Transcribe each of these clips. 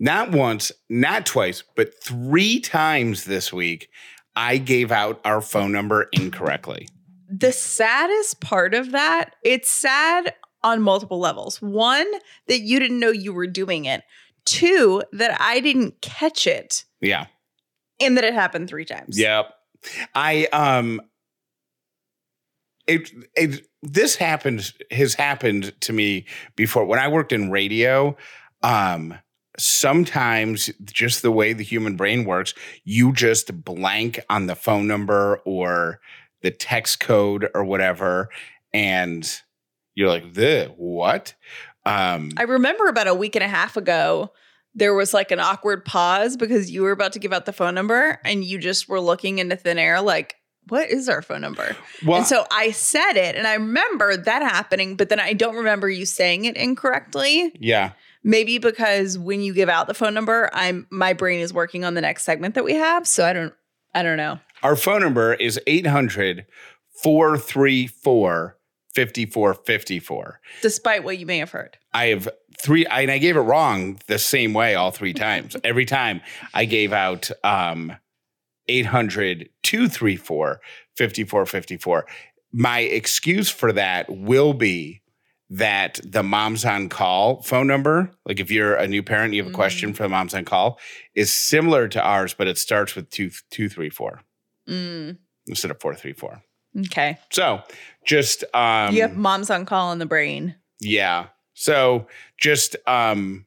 not once, not twice, but three times this week, I gave out our phone number incorrectly. The saddest part of that, it's sad on multiple levels. One, that you didn't know you were doing it. Two, that I didn't catch it. Yeah. And that it happened three times. Yep. I um it it this happened has happened to me before when I worked in radio um sometimes just the way the human brain works you just blank on the phone number or the text code or whatever and you're like the what um I remember about a week and a half ago, there was like an awkward pause because you were about to give out the phone number and you just were looking into thin air, like, what is our phone number? well and so I said it and I remember that happening, but then I don't remember you saying it incorrectly. yeah Maybe because when you give out the phone number, I'm my brain is working on the next segment that we have. So I don't I don't know. Our phone number is 800 434 5454. Despite what you may have heard. I have three, I- and I gave it wrong the same way all three times. Every time I gave out um, 800 234 5454. My excuse for that will be that the moms on call phone number, like if you're a new parent, you have a question for the moms on call, is similar to ours, but it starts with two, 234 Mm, instead of 434. okay. So just um you have moms on call in the brain. yeah. So just um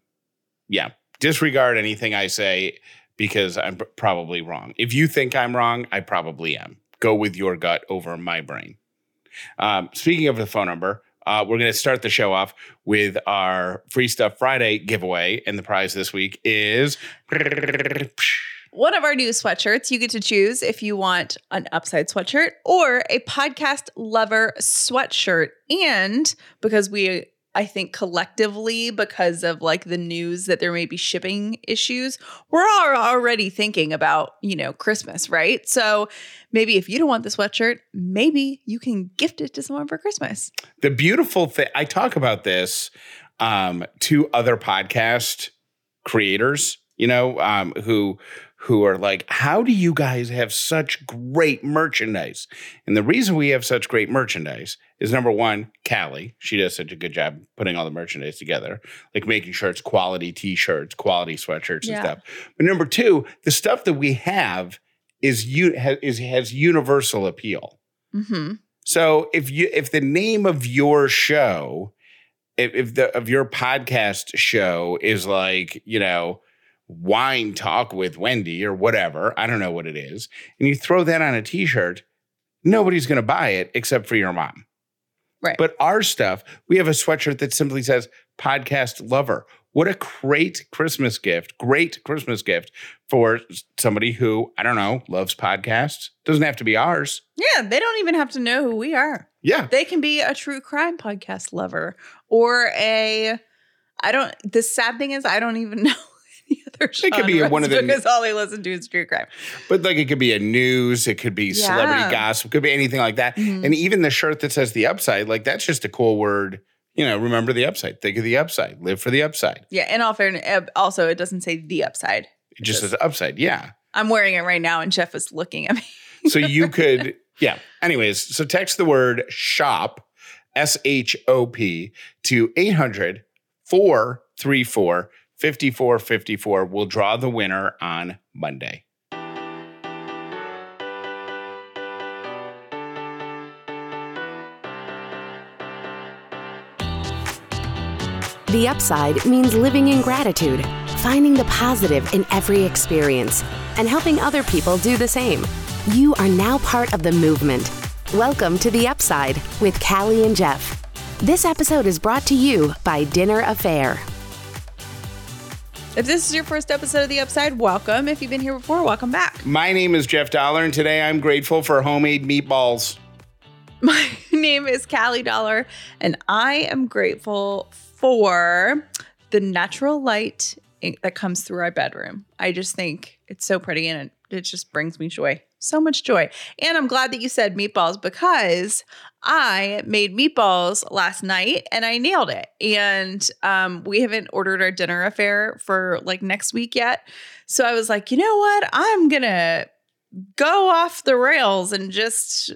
yeah, disregard anything I say because I'm probably wrong. If you think I'm wrong, I probably am. Go with your gut over my brain. Um, speaking of the phone number, uh, we're going to start the show off with our Free Stuff Friday giveaway, and the prize this week is One of our new sweatshirts, you get to choose if you want an upside sweatshirt or a podcast lover sweatshirt. And because we, I think collectively, because of like the news that there may be shipping issues, we're all already thinking about, you know, Christmas, right? So maybe if you don't want the sweatshirt, maybe you can gift it to someone for Christmas. the beautiful thing i talk about this um, to other podcast creators you know um, who who are like how do you guys have such great merchandise and the reason we have such great merchandise is number one callie she does such a good job putting all the merchandise together like making sure it's quality t-shirts quality sweatshirts Yeah. and stuff but number two the stuff that we have is you has, is has universal appeal Mm-hmm. so if you if the name of your show, if, if the of your podcast show is like, you know, wine talk with Wendy or whatever, I don't know what it is, and you throw that on a t-shirt, nobody's gonna buy it except for your mom. Right. But our stuff, we have a sweatshirt that simply says podcast lover. What a great Christmas gift. Great Christmas gift for somebody who, I don't know, loves podcasts. Doesn't have to be ours. Yeah, they don't even have to know who we are. Yeah. They can be a true crime podcast lover or a I don't the sad thing is I don't even know other It could be one of the- because all they listen to is true crime. But like it could be a news, it could be celebrity gossip, it could be anything like that. Mhm. And even the shirt that says the upside, like that's just a cool word. You know, remember the upside. Think of the upside. Live for the upside. Yeah, in all fairness, also it doesn't say the upside. It just says upside. Yeah. I'm wearing it right now and Jeff is looking at me. So you could, yeah. Anyways, so text the word shop, S H O P, to 800 434 5454. We'll draw the winner on Monday. The upside means living in gratitude, finding the positive in every experience, and helping other people do the same. You are now part of the movement. Welcome to The Upside with Callie and Jeff. This episode is brought to you by Dinner A'Fare. If this is your first episode of The Upside, welcome. If you've been here before, welcome back. My name is Jeff Dauler, and today I'm grateful for homemade meatballs. My name is Callie Dauler, and I am grateful for the natural light that comes through our bedroom. I just think it's so pretty and it, it just brings me joy. So much joy. And I'm glad that you said meatballs because I made meatballs last night and I nailed it. And um, we haven't ordered our Dinner A'Fare for like next week yet. So I was like, you know what? I'm going to go off the rails and just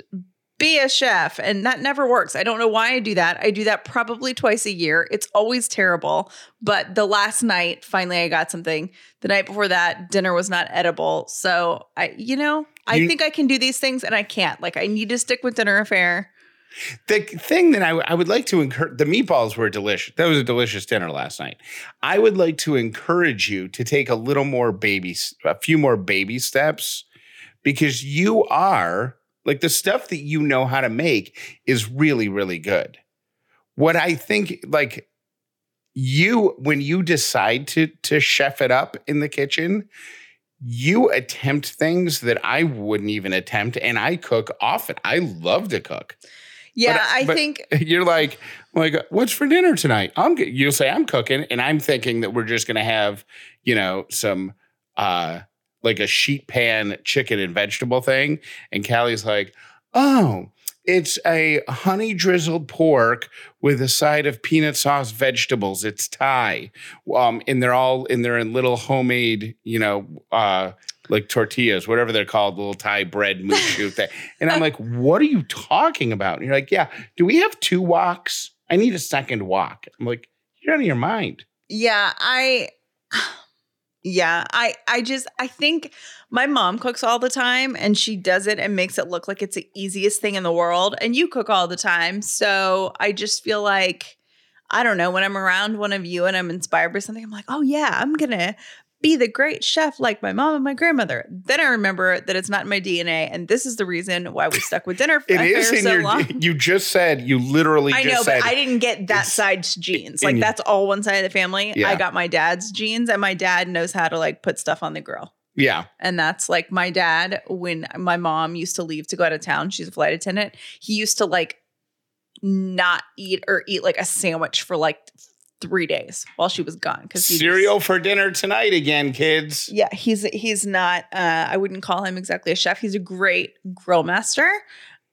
be a chef. And that never works. I don't know why I do that. I do that probably twice a year. It's always terrible. But the last night, finally, I got something. The night before that, dinner was not edible. So I, you know, I you, think I can do these things and I can't. Like, I need to stick with Dinner A'Fare. The thing that I, I would like to encourage the meatballs were delicious. That was a delicious dinner last night. I would like to encourage you to take a little more baby, a few more baby steps because you are like the stuff that you know how to make is really, really good. What I think, like, you when you decide to to chef it up in the kitchen, you attempt things that I wouldn't even attempt, and I cook often. I love to cook. Yeah, but, I but think you're like, like, what's for dinner tonight? I'm. You'll say I'm cooking, and I'm thinking that we're just gonna have, you know, some uh like a sheet pan chicken and vegetable thing. And Callie's like, oh, it's a honey drizzled pork with a side of peanut sauce vegetables. It's Thai. Um, and they're all in they're in little homemade, you know, uh, like tortillas, whatever they're called, little Thai bread mushu thing. And I'm like, what are you talking about? And you're like, yeah, do we have two woks? I need a second wok. I'm like, you're out of your mind. Yeah, I yeah, I I just I think my mom cooks all the time and she does it and makes it look like it's the easiest thing in the world and you cook all the time. So I just feel like I don't know, when I'm around one of you and I'm inspired by something, I'm like, "Oh yeah, I'm to be the great chef like my mom and my grandmother. Then I remember that it's not in my DNA, and this is the reason why we stuck with dinner. it is in so your. Long. You just said you literally. I know, but I didn't get that side's genes. Like that's all one side of the family. Yeah. I got my dad's genes, and my dad knows how to like put stuff on the grill. Yeah. And that's like my dad, when my mom used to leave to go out of town, she's a flight attendant. He used to like not eat or eat like a sandwich for like three days while she was gone because cereal for dinner tonight again kids. Yeah he's he's not uh i wouldn't call him exactly a chef. He's a great grill master.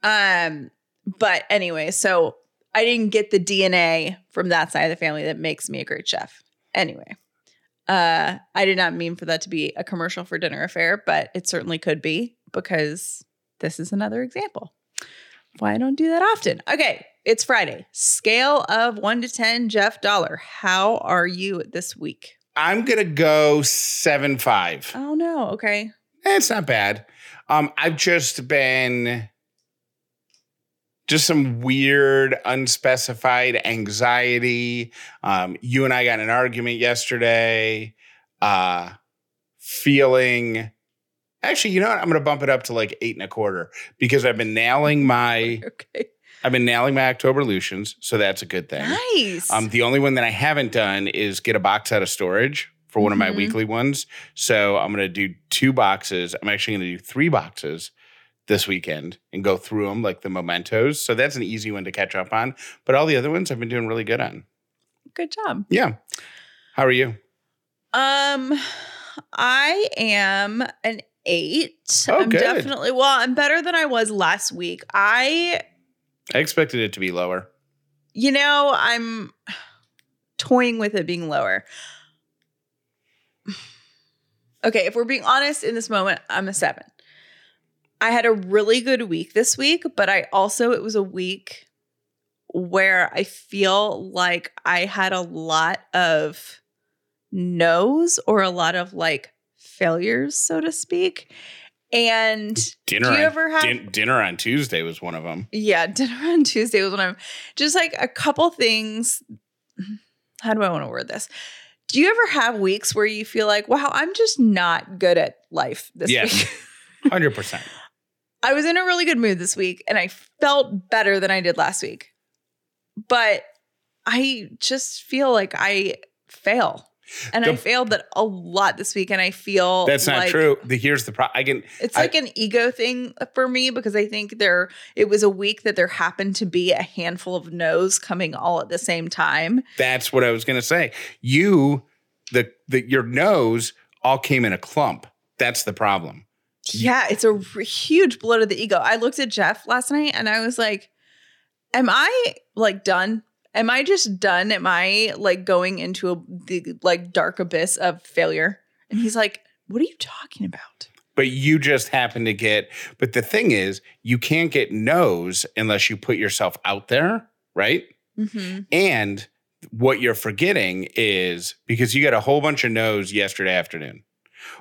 Um but anyway so i didn't get the dna from that side of the family that makes me a great chef. Anyway uh i did not mean for that to be a commercial for Dinner A'Fare but it certainly could be because this is another example. Why i don't do that often. Okay it's Friday. Scale of one to 10, Jeff Dauler. How are you this week? I'm going to go seven five. Oh, no. Okay. Eh, it's not bad. Um, I've just been just some weird, unspecified anxiety. Um, you and I got an argument yesterday. Uh, feeling actually, you know what? I'm going to bump it up to like eight and a quarter because I've been nailing my okay. I've been nailing my October Lucians, so that's a good thing. Nice. Um, the only one that I haven't done is get a box out of storage for one mm-hmm. of my mm-hmm. weekly ones. So I'm going to do two boxes. I'm actually going to do three boxes this weekend and go through them like the mementos. So that's an easy one to catch up on. But all the other ones I've been doing really good on. Good job. Yeah. How are you? Um, I am an eight. Oh, I'm good. definitely well, I'm better than I was last week. I I expected it to be lower. You know, I'm toying with it being lower. Okay, if we're being honest in this moment, I'm a seven. I had a really good week this week, but I also, it was a week where I feel like I had a lot of no's or a lot of like failures, so to speak. And dinner, do you ever have din- dinner on Tuesday was one of them? Yeah, dinner on Tuesday was one of them. Just like a couple things. How do I want to word this? Do you ever have weeks where you feel like, wow, I'm just not good at life this yes, week? Hundred percent. I was in a really good mood this week, and I felt better than I did last week. But I just feel like I fail and the, I failed that a lot this week, and I feel that's not like true. The, here's the problem. I can. It's I, like an ego thing for me because I think there. It was a week that there happened to be a handful of no's coming all at the same time. That's what I was going to say. You, the the your no's all came in a clump. That's the problem. Yeah, it's a r- huge blow to the ego. I looked at Jeff last night and I was like, am I like done? Am I just done? Am I like going into a the like dark abyss of failure? And he's like, what are you talking about? But you just happen to get, but the thing is, you can't get no's unless you put yourself out there, right? Mm-hmm. And what you're forgetting is because you got a whole bunch of no's yesterday afternoon.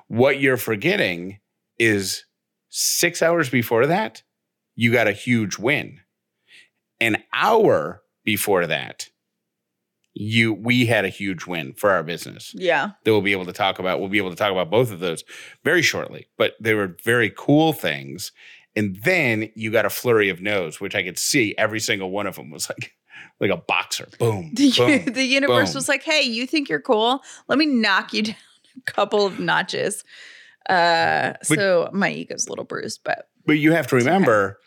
What you're forgetting is six hours before that, you got a huge win. An hour before that, you we had a huge win for our business Yeah. that we'll be able to talk about. We'll be able to talk about both of those very shortly, but they were very cool things. And then you got a flurry of no's, which I could see every single one of them was like like a boxer. Boom. The, boom. the universe boom. was like, hey, you think you're cool? Let me knock you down a couple of notches. Uh, But- so my ego's a little bruised, but But you have to It's okay. remember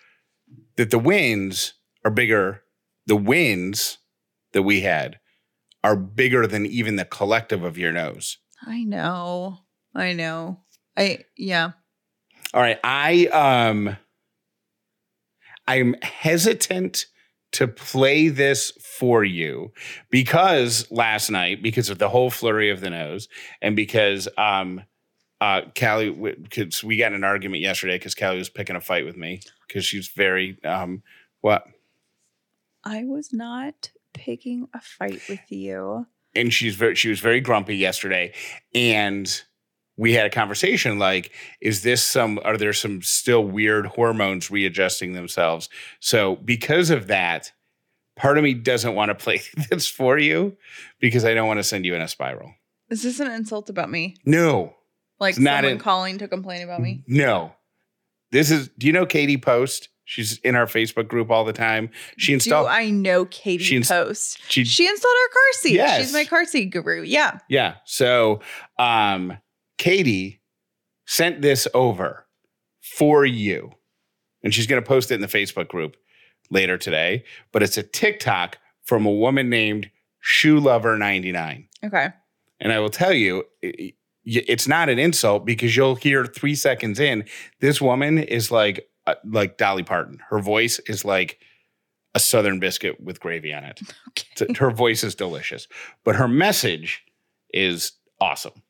that the wins are bigger. The wins that we had are bigger than even the collective of your nose. I know. I know. I yeah. All right. I um I'm hesitant to play this for you because last night, because of the whole flurry of the nose, and because um uh Callie because we got in an argument yesterday because Callie was picking a fight with me because she's very um what I was not picking a fight with you. and she's very she was very grumpy yesterday and we had a conversation like is this some are there some still weird hormones readjusting themselves so because of that part of me doesn't want to play this for you because i don't want to send you in a spiral Is this an insult about me? no Like It's not someone in- calling to complain about me? no this is do you know katie post she's in our facebook group all the time she installed Do I know Katie She ins- Post? she She installed our car seat. Yes. She's my car seat guru. Yeah. Yeah. So um Katie sent this over for you. And she's going to post it in the Facebook group later today, but it's a TikTok from a woman named Shoe Lover 99. Okay. And I will tell you it's not an insult because you'll hear 3 seconds in this woman is like uh, like Dolly Parton. Her voice is like a southern biscuit with gravy on it. Okay. Her voice is delicious, but her message is awesome.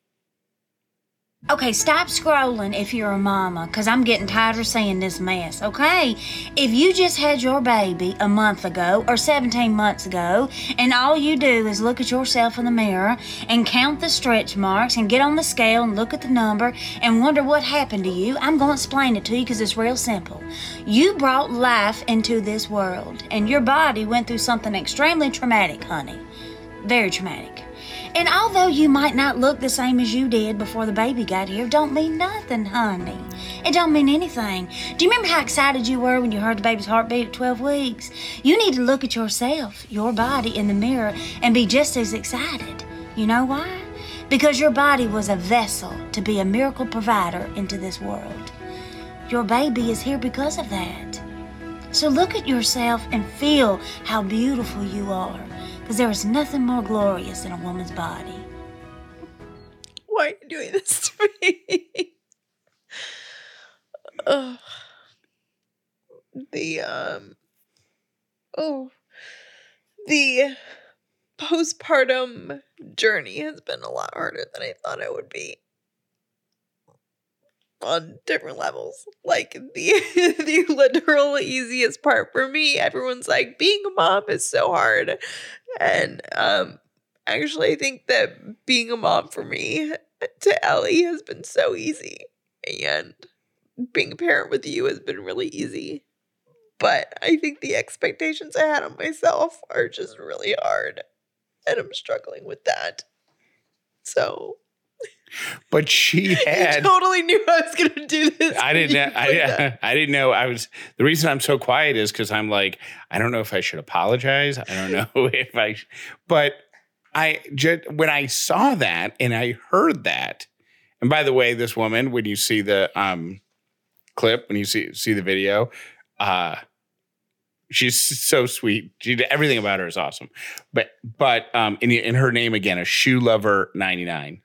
Okay, stop scrolling if you're a mama, because I'm getting tired of seeing this mess, okay? If you just had your baby a month ago or 17 months ago, and all you do is look at yourself in the mirror and count the stretch marks and get on the scale and look at the number and wonder what happened to you, I'm going to explain it to you because it's real simple. You brought life into this world, and your body went through something extremely traumatic, honey. Very traumatic. And although you might not look the same as you did before the baby got here, don't mean nothing, honey. It don't mean anything. Do you remember how excited you were when you heard the baby's heartbeat at 12 weeks? You need to look at yourself, your body in the mirror, and be just as excited. You know why? Because your body was a vessel to be a miracle provider into this world. Your baby is here because of that. So look at yourself and feel how beautiful you are. Because there is nothing more glorious than a woman's body. Why are you doing this to me? Ugh. The um oh the postpartum journey has been a lot harder than I thought it would be. On different levels. Like the the literal easiest part for me, everyone's like being a mom is so hard. And um actually I think that being a mom for me to Ellie has been so easy. And being a parent with you has been really easy. But I think the expectations I had on myself are just really hard. And I'm struggling with that. So But she had totally knew I was gonna do this. I didn't you know. I, I didn't know I was the reason I'm so quiet is because I'm like, I don't know if I should apologize. I don't know if I but I just when I saw that and I heard that, and by the way, this woman, when you see the um clip, when you see see the video, uh she's so sweet. She everything about her is awesome. But but um in in her name again, a shoe lover 99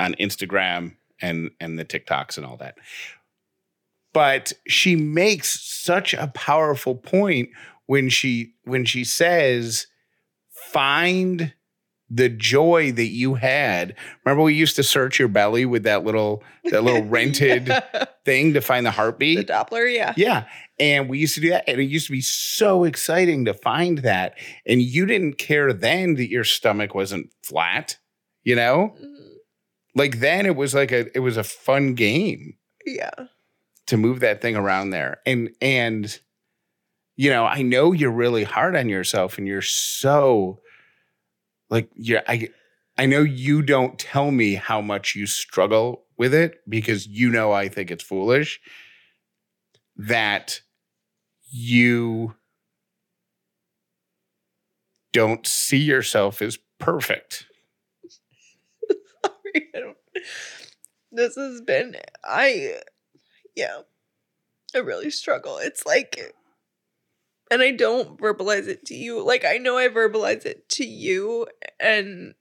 on Instagram and and the TikToks and all that. but she makes such a powerful point when she when she says find the joy that you had. Remember we used to search your belly with that little that little rented thing to find the heartbeat? The Doppler, yeah. Yeah. And we used to do that. And it used to be so exciting to find that. And you didn't care then that your stomach wasn't flat, you know? Mhm. Like then it was like a it was a fun game Yeah. to move that thing around there. And and you know, I know you're really hard on yourself and you're so like you're I I know you don't tell me how much you struggle with it because you know I think it's foolish that you don't see yourself as perfect. Sorry, This has been I yeah. I really struggle. It's like and I don't verbalize it to you. Like I know I verbalize it to you and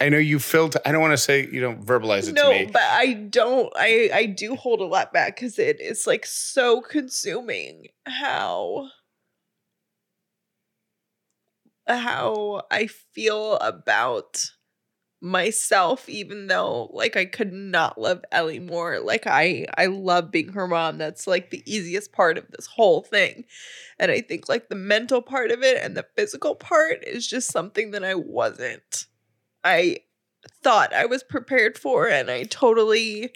I know you felt I don't want to say you don't verbalize it no, to me. but I don't. I I do hold a lot back because it is like so consuming how how I feel about myself even though like I could not love Ellie more like I I love being her mom that's like the easiest part of this whole thing and I think like the mental part of it and the physical part is just something that I wasn't I thought I was prepared for and I totally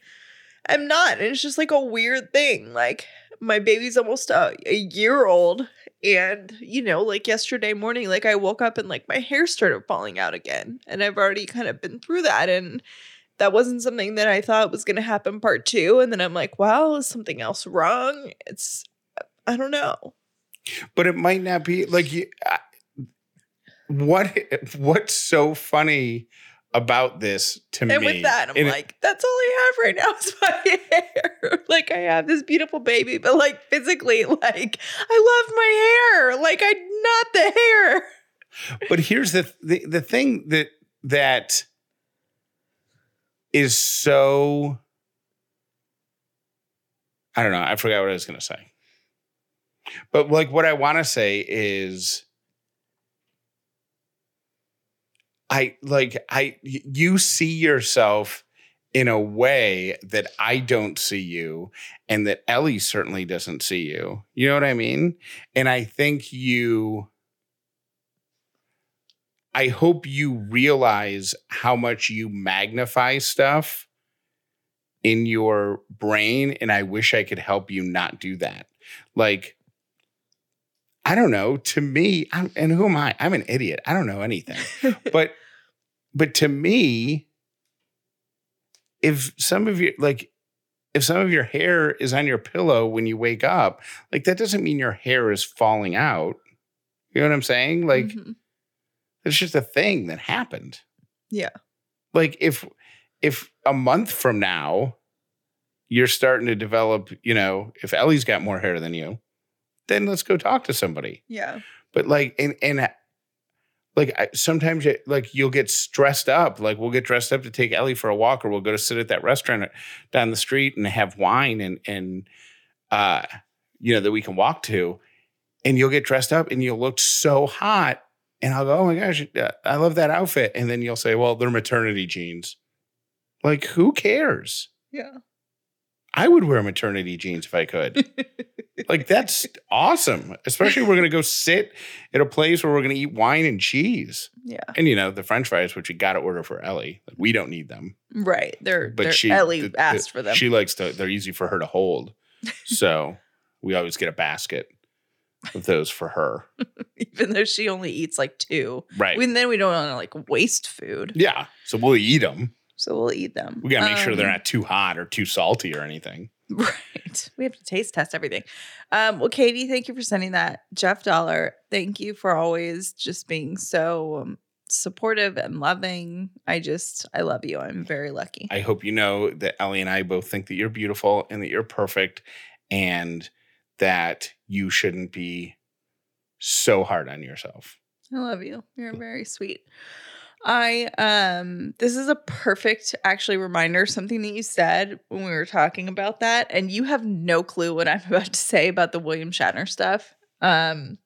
am not. And it's just like a weird thing. Like my baby's almost a, a year old and you know, like yesterday morning like I woke up and like my hair started falling out again and I've already kind of been through that and that wasn't something that I thought was going to happen part 2 and then I'm like, well, is something else wrong? It's I don't know. but it might not be like you I- what what's so funny about this to me And with that, I'm and like, that's all I have right now is my hair. like I have this beautiful baby, but like physically, like I love my hair. Like I'm not the hair. but here's the, the the thing that that is so I don't know. I forgot what I was going to say. But like what I want to say is I like I you see yourself in a way that I don't see you and that Ellie certainly doesn't see you. You know what I mean? And I think you I hope you realize how much you magnify stuff in your brain and I wish I could help you not do that. Like I don't know, to me, I'm, and who am I? I'm an idiot. I don't know anything but but to me if some of your like if some of your hair is on your pillow when you wake up like that doesn't mean your hair is falling out you know what i'm saying like Mhm. it's just a thing that happened Yeah. like if if a month from now you're starting to develop you know if ellie's got more hair than you then let's go talk to somebody. Yeah. but like and and like I, sometimes you, like you'll get stressed up. Like we'll get dressed up to take ellie for a walk or we'll go to sit at that restaurant down the street and have wine and and uh you know that we can walk to. And you'll get dressed up and you'll look so hot. And i'll go oh my gosh uh, i love that outfit. And then you'll say well they're maternity jeans. Like who cares? Yeah. i would wear maternity jeans if i could like that's awesome. Especially we're gonna go sit at a place where we're gonna eat wine and cheese. Yeah. And you know, the French fries, which you gotta order for Ellie. Like, we don't need them. Right. They're But they're, she Ellie the- the- asked for them. She likes to they're easy for her to hold. So we always get a basket of those for her. even though she only eats like two. Right. And then we don't want to like waste food. yeah. So we'll eat them. So we'll eat them. We gotta make sure they're Um, not too hot or too salty or anything. Right. We have to taste test everything. Um, well, Katie, thank you for sending that. Jeff Dauler, thank you for always just being so um, supportive and loving. I just, I love you. I'm very lucky. I hope you know that Ellie and I both think that you're beautiful and that you're perfect and that you shouldn't be so hard on yourself. I love you. You're very sweet. I um this is a perfect actually reminder something that you said when we were talking about that and you have no clue what I'm about to say about the William Shatner stuff. Um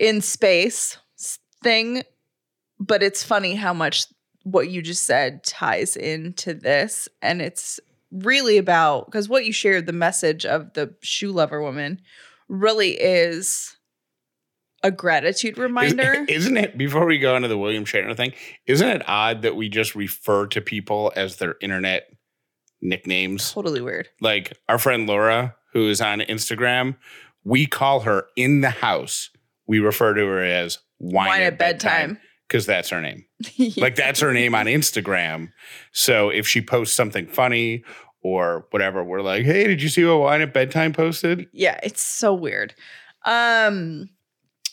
in space thing but it's funny how much what you just said ties into this and it's really about because what you shared the message of the shoe lover woman really is a gratitude reminder. Isn't it, before we go into the William Shatner thing, isn't it odd that we just refer to people as their internet nicknames? Totally weird. Like our friend Laura, who is on Instagram, we call her in the house, we refer to her as wine, Wine at, at bedtime. Because that's her name. Like that's her name on Instagram. So if she posts something funny or whatever, we're like, hey, did you see what wine at bedtime posted? yeah, it's so weird. Um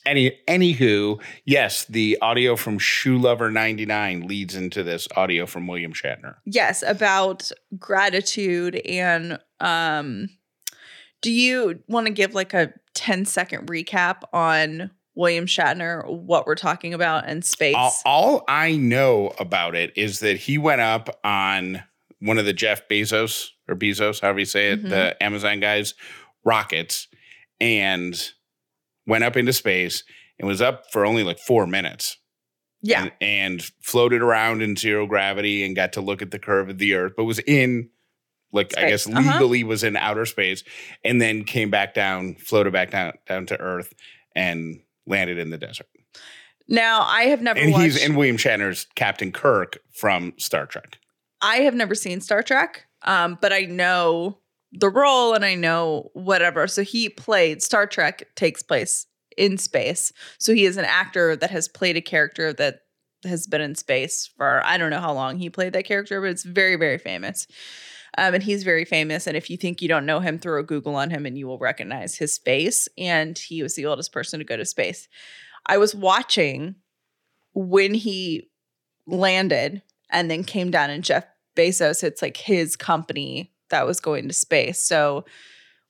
Any anywho, yes, the audio from Shoe Lover 99 leads into this audio from William Shatner. yes, about gratitude and um do you want to give like a 10 second recap on William Shatner, what we're talking about in space? All, all I know about it is that he went up on one of the Jeff Bezos or Bezos, however you say it, Mhm. the Amazon guys, rockets, and went up into space and was up for only like four minutes. yeah. and, and floated around in zero gravity and got to look at the curve of the earth, but was in like I guess Space. Uh-huh. legally was in outer space and then came back down, floated back down down to earth and landed in the desert. Now, I have never And watched he's in William Shatner's Captain Kirk from Star Trek. I have never seen Star Trek, um, but I know the role and I know whatever. So he played Star Trek takes place in space. So he is an actor that has played a character that has been in space for I don't know how long he played that character, but it's very, very famous. Um, and he's very famous. And if you think you don't know him, throw a Google on him and you will recognize his face. And he was the oldest person to go to space. I was watching when he landed and then came down and Jeff Bezos, it's like his company that was going to space. So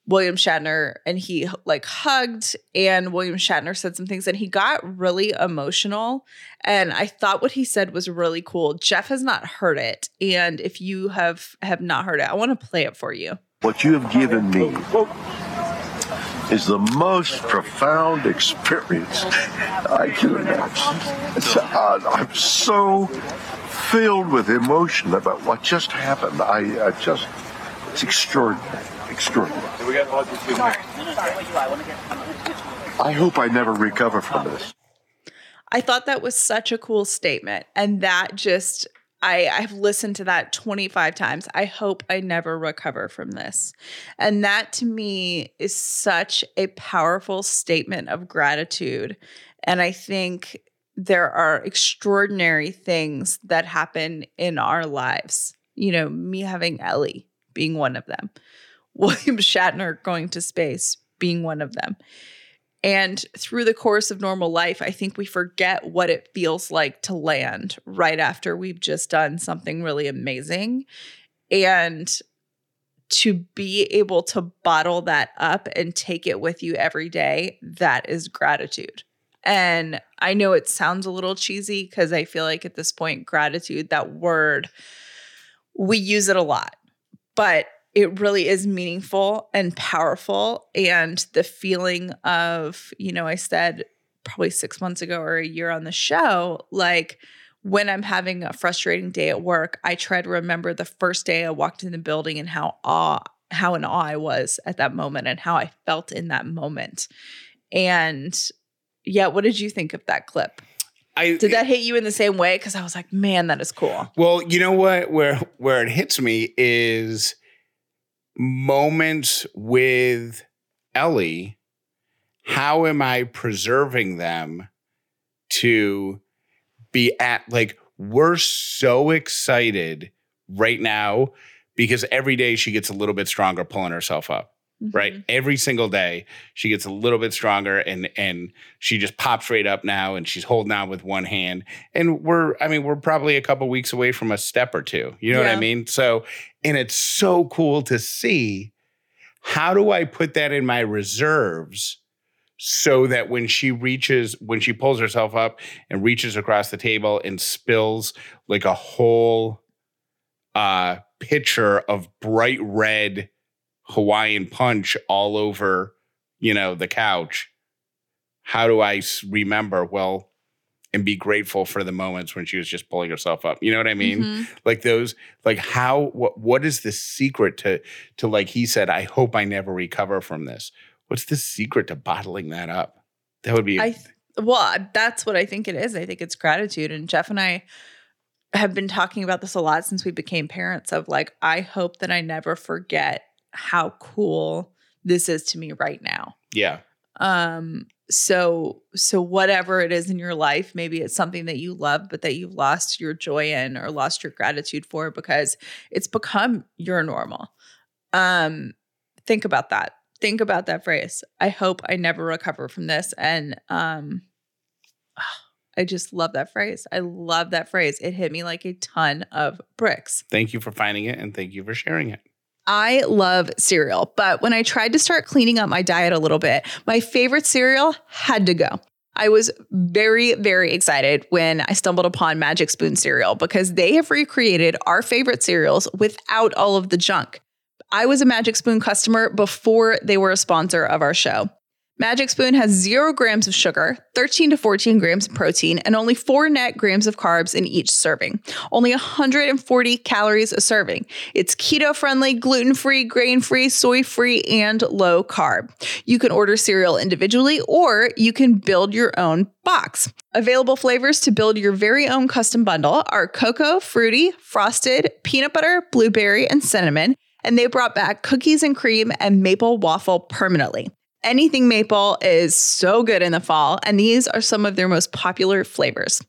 William Shatner and he like hugged and William Shatner said some things and he got really emotional and I thought what he said was really cool. Jeff has not heard it and if you have have not heard it, I want to play it for you. What you have given me is the most profound experience I can imagine. Uh, I'm so filled with emotion about what just happened. I, I just, it's extraordinary, extraordinary. I hope I never recover from this. I thought that was such a cool statement. And that just, I, I've listened to that 25 times. I hope I never recover from this. And that to me is such a powerful statement of gratitude. And I think there are extraordinary things that happen in our lives. You know, me having Ellie being one of them, William Shatner going to space being one of them. And through the course of normal life, I think we forget what it feels like to land right after we've just done something really amazing. And to be able to bottle that up and take it with you every day, that is gratitude. And I know it sounds a little cheesy because I feel like at this point, gratitude, that word, we use it a lot, but it really is meaningful and powerful. And the feeling of, you know, I said probably six months ago or a year on the show, like when I'm having a frustrating day at work, I try to remember the first day I walked in the building and how awe, how in awe I was at that moment and how I felt in that moment. And yeah, what did you think of that clip? I Did that hit you in the same way? Because I was like, man, that is cool. Well, you know what? Where where it hits me is moments with Ellie. How am I preserving them to be at like we're so excited right now because every day she gets a little bit stronger pulling herself up right? Mhm. every single day she gets a little bit stronger and and she just pops right up now and she's holding on with one hand. And we're i mean we're probably a couple weeks away from a step or two you know what i mean? So and it's so cool to see how do i put that in my reserves so that when she reaches, when she pulls herself up and reaches across the table and spills like a whole uh, pitcher of bright red Hawaiian punch all over, you know, the couch. How do I remember? Well, and be grateful for the moments when she was just pulling herself up. You know what I mean? Mm-hmm. Like those, like how, what, what is the secret to, to like he said, I hope I never recover from this. What's the secret to bottling that up? That would be. I well, that's what I think it is. I think it's gratitude. And Jeff and I have been talking about this a lot since we became parents. Of like, I hope that I never forget how cool this is to me right now. Yeah. Um. So so whatever it is in your life, maybe it's something that you love, but that you've lost your joy in or lost your gratitude for because it's become your normal. Um. Think about that think about that phrase. I hope I never recover from this. And um I just love that phrase. I love that phrase. It hit me like a ton of bricks. Thank you for finding it and thank you for sharing it. I love cereal, but when I tried to start cleaning up my diet a little bit, my favorite cereal had to go. I was very, very excited when I stumbled upon Magic Spoon cereal because they have recreated our favorite cereals without all of the junk. I was a Magic Spoon customer before they were a sponsor of our show. Magic Spoon has zero grams of sugar, 13 to 14 grams of protein, and only four net grams of carbs in each serving. Only 140 calories a serving. It's keto friendly, gluten free, grain free, soy free, and low carb. You can order cereal individually or you can build your own box. Available flavors to build your very own custom bundle are cocoa, fruity, frosted, peanut butter, blueberry, and cinnamon and they brought back cookies and cream and maple waffle permanently. Anything maple is so good in the fall, and these are some of their most popular flavors.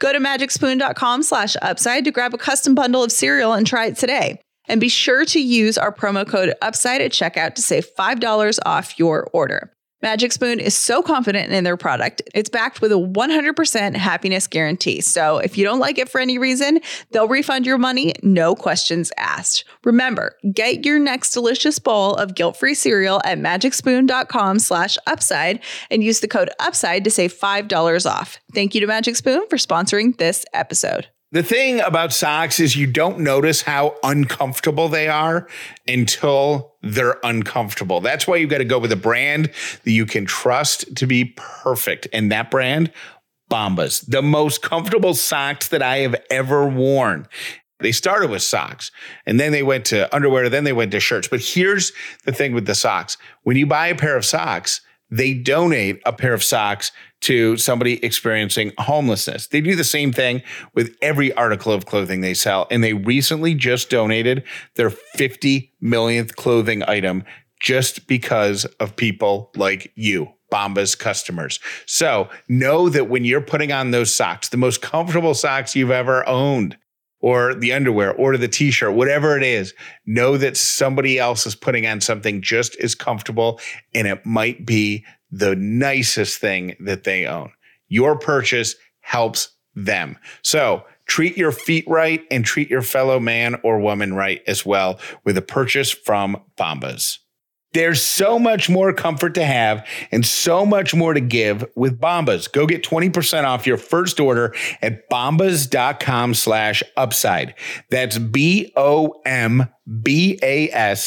Go to magicspoon.com slash upside to grab a custom bundle of cereal and try it today. And be sure to use our promo code UPSIDE at checkout to save $5 off your order. Magic Spoon is so confident in their product, it's backed with a 100% happiness guarantee. So if you don't like it for any reason, they'll refund your money, no questions asked. Remember, get your next delicious bowl of guilt-free cereal at magicspoon.com slash upside and use the code UPSIDE to save $5 off. Thank you to Magic Spoon for sponsoring this episode. The thing about socks is you don't notice how uncomfortable they are until they're uncomfortable. That's why you got to go with a brand that you can trust to be perfect. And that brand, Bombas, the most comfortable socks that I have ever worn. They started with socks and then they went to underwear, then they went to shirts. But here's the thing with the socks when you buy a pair of socks, they donate a pair of socks to somebody experiencing homelessness. They do the same thing with every article of clothing they sell. And they recently just donated their 50 millionth clothing item just because of people like you. Bombas customers. So know that when you're putting on those socks, the most comfortable socks you've ever owned, or the underwear, or the t shirt, whatever it is, know that somebody else is putting on something just as comfortable and it might be the nicest thing that they own. Your purchase helps them. So treat your feet right and treat your fellow man or woman right as well with a purchase from Bombas. There's so much more comfort to have and so much more to give with Bombas. Go get 20% off your first order at bombas.com slash upside. That's B-O-M-B-A-S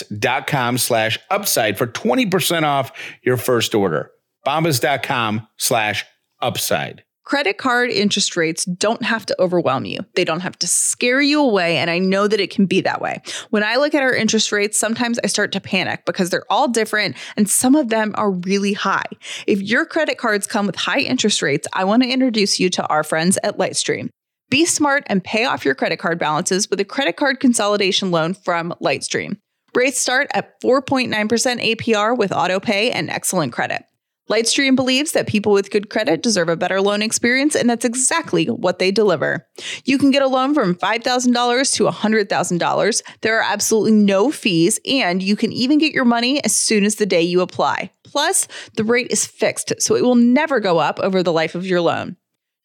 dot com slash upside for 20% off your first order bombas.com slash upside. Credit card interest rates don't have to overwhelm you. They don't have to scare you away. And I know that it can be that way. When I look at our interest rates, sometimes I start to panic because they're all different and some of them are really high. If your credit cards come with high interest rates, I want to introduce you to our friends at Lightstream. Be smart and pay off your credit card balances with a credit card consolidation loan from Lightstream. Rates start at 4.9% APR with auto pay and excellent credit. Lightstream believes that people with good credit deserve a better loan experience, and that's exactly what they deliver. You can get a loan from $5,000 to $100,000. There are absolutely no fees, and you can even get your money as soon as the day you apply. Plus, the rate is fixed, so it will never go up over the life of your loan.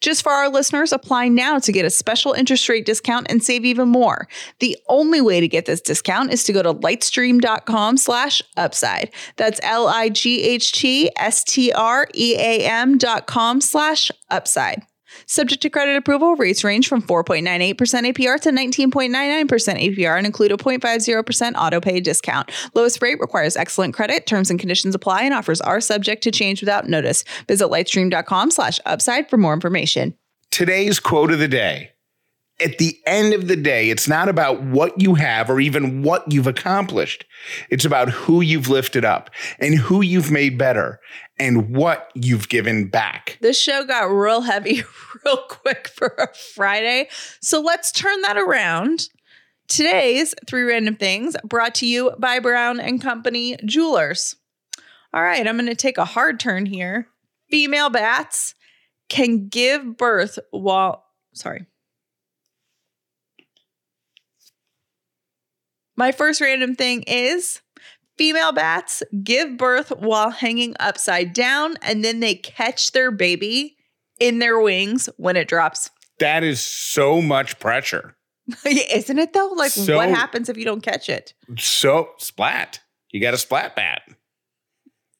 Just for our listeners, apply now to get a special interest rate discount and save even more. The only way to get this discount is to go to lightstream.com slash upside. That's L-I-G-H-T-S-T-R-E-A-M dot com slash upside. Subject to credit approval, rates range from 4.98% APR to 19.99% APR and include a 0.50% auto pay discount. Lowest rate requires excellent credit. Terms and conditions apply and offers are subject to change without notice. Visit lightstream.com slash upside for more information. Today's quote of the day. At the end of the day, it's not about what you have or even what you've accomplished. It's about who you've lifted up and who you've made better and what you've given back. This show got real heavy real quick for a Friday. So let's turn that around. Today's three random things brought to you by Brown and Company Jewelers. All right, I'm going to take a hard turn here. Female bats can give birth while, sorry. My first random thing is female bats give birth while hanging upside down and then they catch their baby in their wings when it drops. That is so much pressure. Isn't it though? Like, So- what happens if you don't catch it? So splat. You got a splat bat.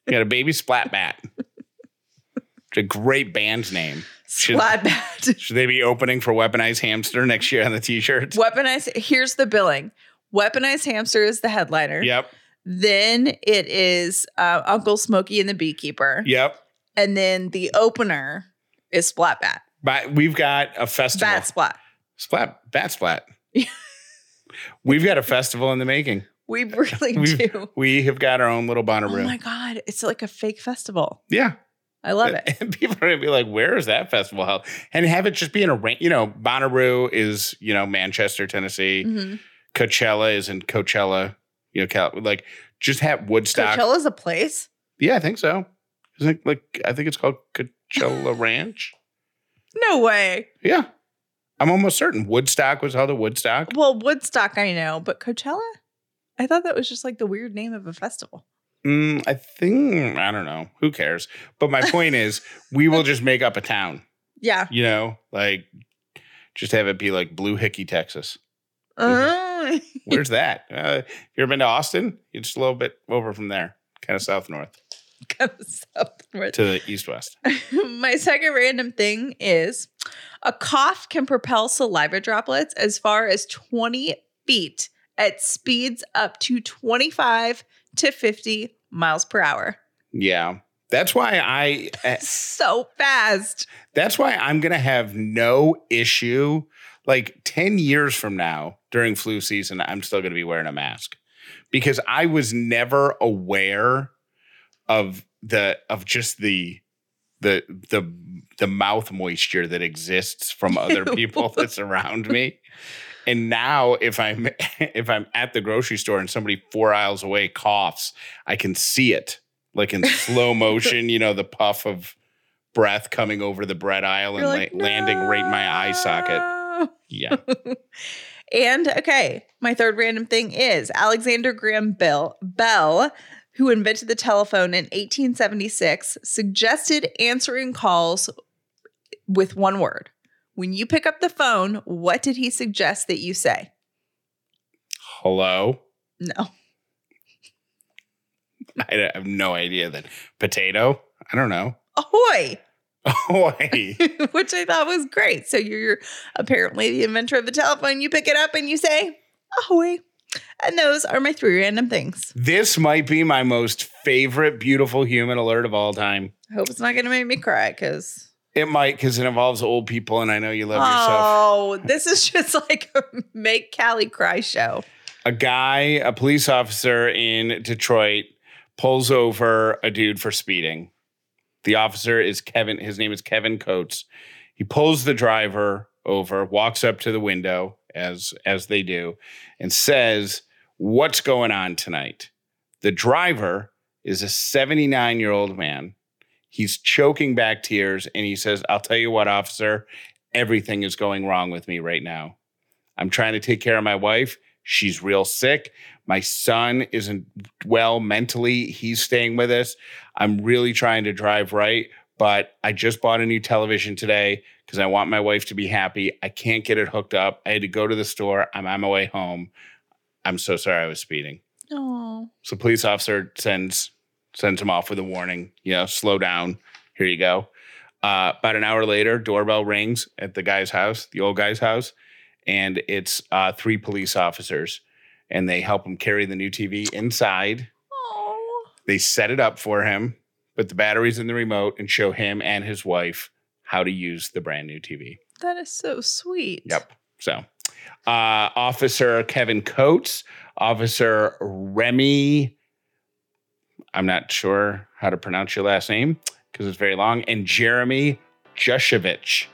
You got a baby splat bat. It's a great band's name. Should- Splat bat. Should they be opening for Weaponized Hamster next year on the t-shirts? Weaponized. Here's the billing. Weaponized hamster is the headliner. Yep. Then it is uh, Uncle Smokey and the Beekeeper. Yep. And then the opener is Splat Bat. But we've got a festival. Bat Splat. Splat. Bat splat. we've got a festival in the making. We really We've- do. We have got our own little Oh Bonnaroo. my God. It's like a fake festival. yeah. I love it. And people are gonna be like, "Where is that festival held?" And have it just be in a rank. You know, Bonnaroo is you know Manchester, Tennessee. Mhm. Coachella is in Coachella. You know, Cal- like just have Woodstock. Coachella's a place. Yeah, I think so. Isn't it like I think it's called Coachella Ranch? No way. Yeah, I'm almost certain Woodstock was held at Woodstock. Well, Woodstock, I know, but Coachella? I thought that was just like the weird name of a festival. Mm, I think I don't know. Who cares? But my point is, we will just make up a town. Yeah. You know, like just have it be like Blue Hickey, Texas. Where's that? Uh, you ever been to Austin? It's just a little bit over from there, kind of south north kind of southward. to the east west. My second random thing is a cough can propel saliva droplets as far as 20 feet at speeds up to 25 to 50 miles per hour. Yeah, that's why I. eh, So fast. That's why I'm gonna have no issue. Like ten years from now, during flu season, I'm still gonna be wearing a mask because I was never aware of the of just the the the the mouth moisture that exists from other people that surround me. And now if I'm if I'm at the grocery store and somebody four aisles away coughs, I can see it like in slow motion, you know, the puff of breath coming over the bread aisle and You're like, la- landing right in my eye socket. "No." Yeah. And okay, my third random thing is Alexander Graham Bell, Bell, who invented the telephone in 1876, suggested answering calls with one word. When you pick up the phone, what did he suggest that you say? Hello. No. I have no idea that Potato? I don't know. Ahoy! Oh, hey. Which I thought was great. So you're apparently the inventor of the telephone. You pick it up and you say, Ahoy. And those are my three random things. this might be my most favorite beautiful human alert of all time. I hope it's not going to make me cry because It might because it involves old people, and I know you love yourself. Oh, this is just like a make Callie cry show. A guy, a police officer in Detroit, pulls over a dude for speeding. The officer is Kevin. His name is Kevin Coates. He pulls the driver over, walks up to the window as as they do, and says, "What's going on tonight?" The driver is a 79 year old man. He's choking back tears, and he says, "I'll tell you what, officer, everything is going wrong with me right now. I'm trying to take care of my wife. She's real sick. My son isn't well mentally. He's staying with us. I'm really trying to drive right, but I just bought a new television today because I want my wife to be happy. I can't get it hooked up. I had to go to the store. I'm on my way home. I'm so sorry I was speeding. Oh. So police officer sends sends him off with a warning. You know, slow down. Here you go. Uh, about an hour later, doorbell rings at the guy's house, the old guy's house, and it's uh, three police officers, and they help him carry the new TV inside. Oh. They set it up for him, put the batteries in the remote, and show him and his wife how to use the brand new TV. That is so sweet. Yep. So, uh, Officer Kevin Coates, Officer Remy, I'm not sure how to pronounce your last name because it's very long, and Jeremy Jushevich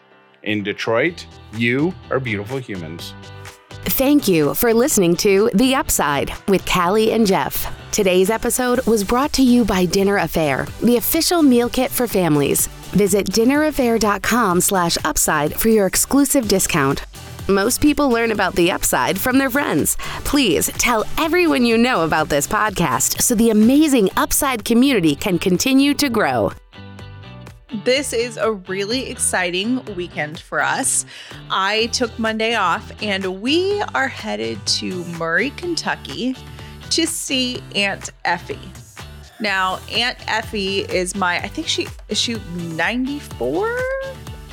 in Detroit. You are beautiful humans. Thank you for listening to The Upside with Callie and Jeff. Today's episode was brought to you by Dinner A'Fare, the official meal kit for families. Visit dinnerafare.com slash upside for your exclusive discount. Most people learn about the upside from their friends. Please tell everyone you know about this podcast so the amazing upside community can continue to grow. This is a really exciting weekend for us. I took Monday off and we are headed to Murray, Kentucky to see Aunt Effie. Now, Aunt Effie is my, I think she is she 94?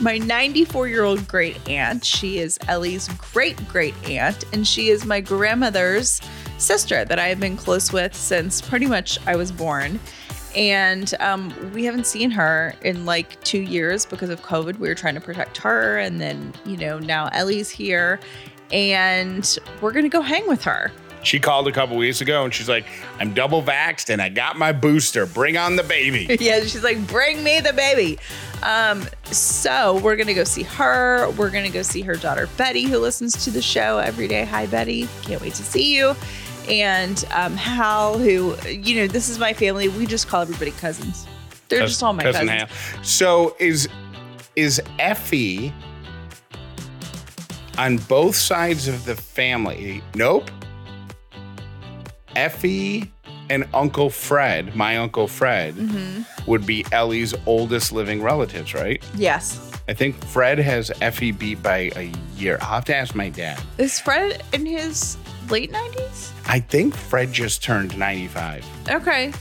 My 94 year old great aunt. She is Ellie's great great aunt, and she is my grandmother's sister that I have been close with since pretty much I was born. And um, we haven't seen her in like two years because of COVID. We were trying to protect her. And then, you know, now Ellie's here and we're going to go hang with her. She called a couple weeks ago and she's like, I'm double vaxxed and I got my booster. Bring on the baby. yeah, she's like, bring me the baby. Um, so we're gonna go see her. We're gonna go see her daughter Betty, who listens to the show every day. Hi, Betty. Can't wait to see you. And um, Hal, who you know, this is my family. We just call everybody cousins. They're Cous- just all my cousin cousins. Hal. So is is Effie on both sides of the family? Nope. Effie and Uncle Fred, my Uncle Fred, Mm-hmm. would be Ellie's oldest living relatives, right? Yes. I think Fred has Effie beat by a year. I'll have to ask my dad. Is Fred in his late nineties? I think Fred just turned 95. Okay.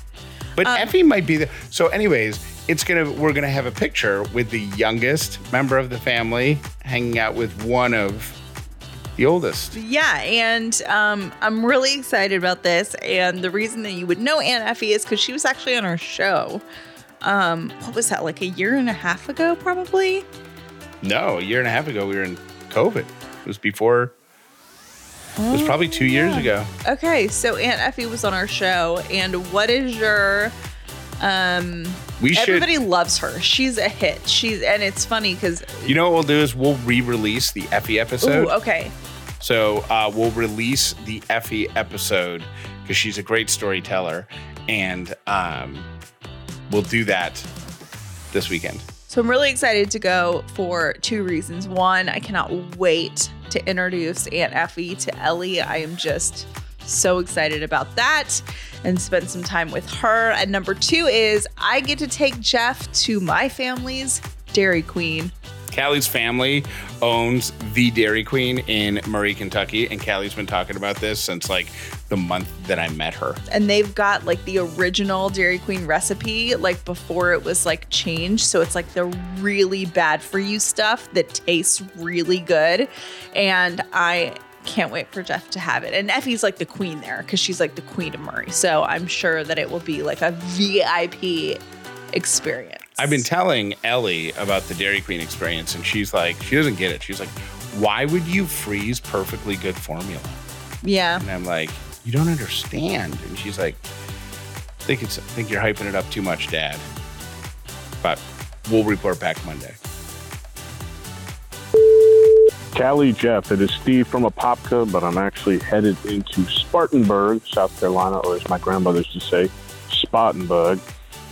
But Um, Effie might be the so anyways, it's gonna we're gonna have a picture with the youngest member of the family hanging out with one of the oldest. Yeah, and um, I'm really excited about this. And the reason that you would know Aunt Effie is because she was actually on our show. Um, what was that, like a year and a half ago, probably? No, a year and a half ago we were in COVID. It was before it was probably two years ago. Okay, so Aunt Effie was on our show. And what is your um We should everybody loves her. She's a hit. She's and it's funny because you know what we'll do is we'll re-release the Effie episode. Ooh, okay. So uh, we'll release the Effie episode because she's a great storyteller, and um, we'll do that this weekend. So I'm really excited to go for two reasons. One, I cannot wait to introduce Aunt Effie to Ellie. I am just so excited about that and spend some time with her. And number two is I get to take Jeff to my family's Dairy Queen. Callie's family owns the Dairy Queen in Murray, Kentucky, and Callie's been talking about this since like the month that I met her. And they've got like the original Dairy Queen recipe, like before it was like changed. So it's like the really bad for you stuff that tastes really good. And I can't wait for Jeff to have it. And Effie's like the queen there because she's like the queen of Murray. So I'm sure that it will be like a VIP experience. I've been telling Ellie about the Dairy Queen experience, and she's like, she doesn't get it. She's like, why would you freeze perfectly good formula? yeah. And I'm like, you don't understand. And she's like, I think it's I think you're hyping it up too much, Dad. But we'll report back Monday. Callie Jeff, it is Steve from Apopka, but I'm actually headed into Spartanburg, South Carolina, or as my grandmother used to say, Spartanburg.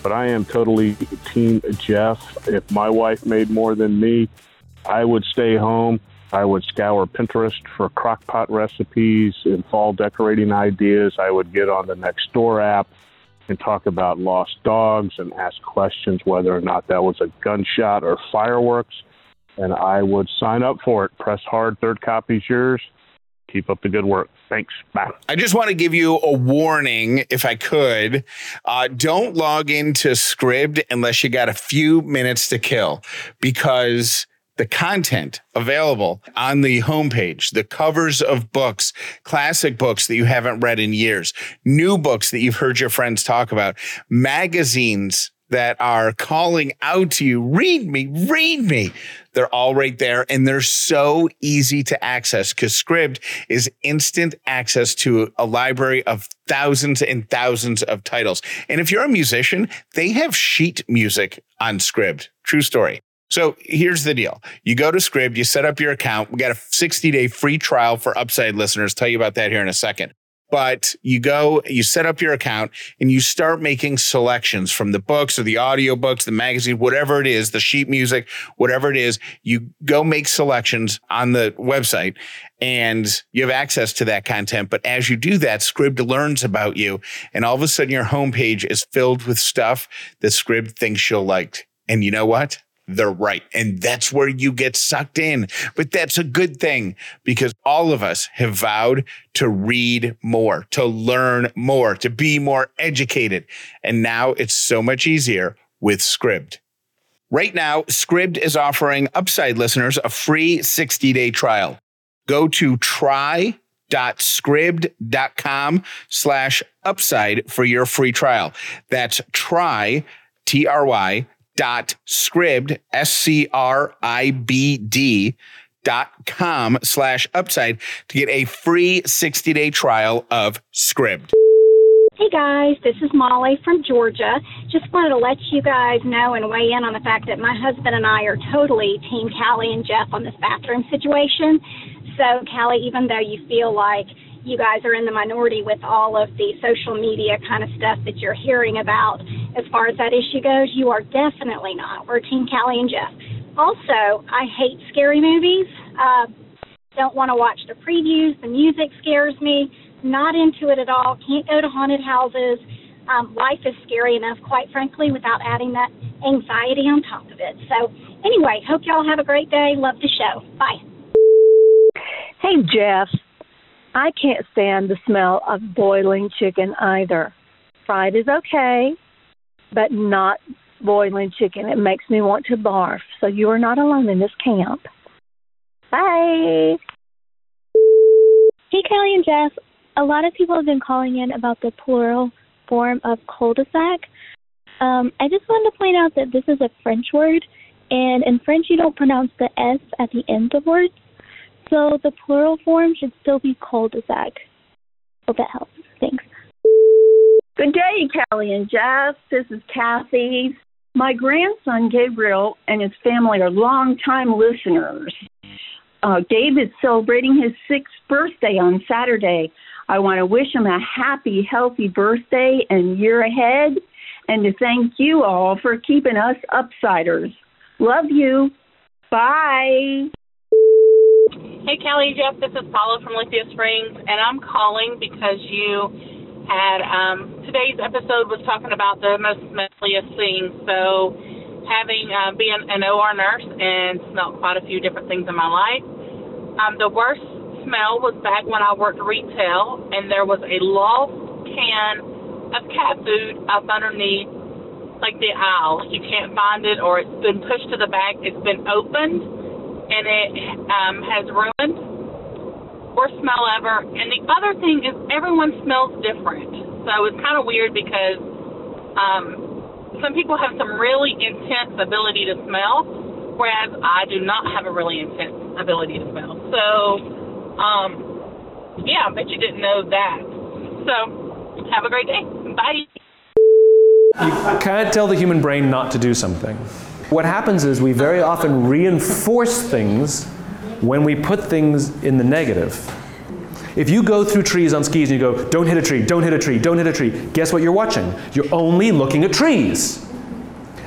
But I am totally Team Jeff. If my wife made more than me, I would stay home. I would scour Pinterest for crockpot recipes and fall decorating ideas. I would get on the next door app and talk about lost dogs and ask questions whether or not that was a gunshot or fireworks. And I would sign up for it. Press hard, third copy's yours. Keep up the good work. Thanks. Bye. I just want to give you a warning, if I could. Uh, don't log into Scribd unless you got a few minutes to kill because the content available on the homepage, the covers of books, classic books that you haven't read in years, new books that you've heard your friends talk about, magazines that are calling out to you, read me, read me. They're all right there and they're so easy to access because Scribd is instant access to a library of thousands and thousands of titles. And if you're a musician, they have sheet music on Scribd. True story. So here's the deal. You go to Scribd, you set up your account. We got a 60 day free trial for upside listeners. Tell you about that here in a second. But you go, you set up your account and you start making selections from the books or the audio books, the magazine, whatever it is, the sheet music, whatever it is. You go make selections on the website and you have access to that content. But as you do that, Scribd learns about you. And all of a sudden your homepage is filled with stuff that Scribd thinks you'll like. And you know what? They're right. And that's where you get sucked in. But that's a good thing because all of us have vowed to read more, to learn more, to be more educated. And now it's so much easier with Scribd. Right now, Scribd is offering Upside listeners a free 60 day trial. Go to try.scribd.com slash upside for your free trial. That's try, T R Y dot scribd s c r i b d dot com slash upside to get a free 60 day trial of Scribd. Hey guys, this is Molly from Georgia. Just wanted to let you guys know and weigh in on the fact that my husband and I are totally Team Callie and Jeff on this bathroom situation. So, Callie, even though you feel like you guys are in the minority with all of the social media kind of stuff that you're hearing about as far as that issue goes. You are definitely not. We're Team Callie and Jeff. Also, I hate scary movies. Uh, don't want to watch the previews. The music scares me. Not into it at all. Can't go to haunted houses. Um, life is scary enough, quite frankly, without adding that anxiety on top of it. So, anyway, hope y'all have a great day. Love the show. Bye. Hey, Jeff. I can't stand the smell of boiling chicken either. Fried is okay, but not boiling chicken. It makes me want to barf. So you are not alone in this camp. Bye. Hey, Kelly and Jeff. A lot of people have been calling in about the plural form of cul-de-sac. Um, I just wanted to point out that this is a French word, and in French you don't pronounce the S at the end of words. So the plural form should still be cul-de-sac. Hope that helps. Good day, Kelly and Jeff. This is Kathy. My grandson Gabriel and his family are longtime listeners. Uh, Gabe is celebrating his sixth birthday on Saturday. I want to wish him a happy, healthy birthday and year ahead, and to thank you all for keeping us upsiders. Love you. Bye. Hey, Kelly, Jeff, this is Paula from Lithia Springs, and I'm calling because you had um, today's episode was talking about the most smelliest things. So, having uh, been an OR nurse and smelled quite a few different things in my life, um, the worst smell was back when I worked retail, and there was a lost can of cat food up underneath like the aisle. You can't find it, or it's been pushed to the back. It's been opened and it um, has ruined worst smell ever. And the other thing is everyone smells different. So it's kind of weird because um, some people have some really intense ability to smell, whereas I do not have a really intense ability to smell. So, um, yeah, I bet you didn't know that. So, have a great day. Bye. You can't tell the human brain not to do something. What happens is we very often reinforce things when we put things in the negative. If you go through trees on skis and you go, don't hit a tree, don't hit a tree, don't hit a tree, guess what you're watching? You're only looking at trees.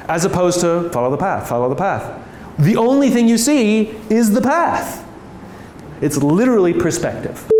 As opposed to follow the path, follow the path. The only thing you see is the path. It's literally perspective.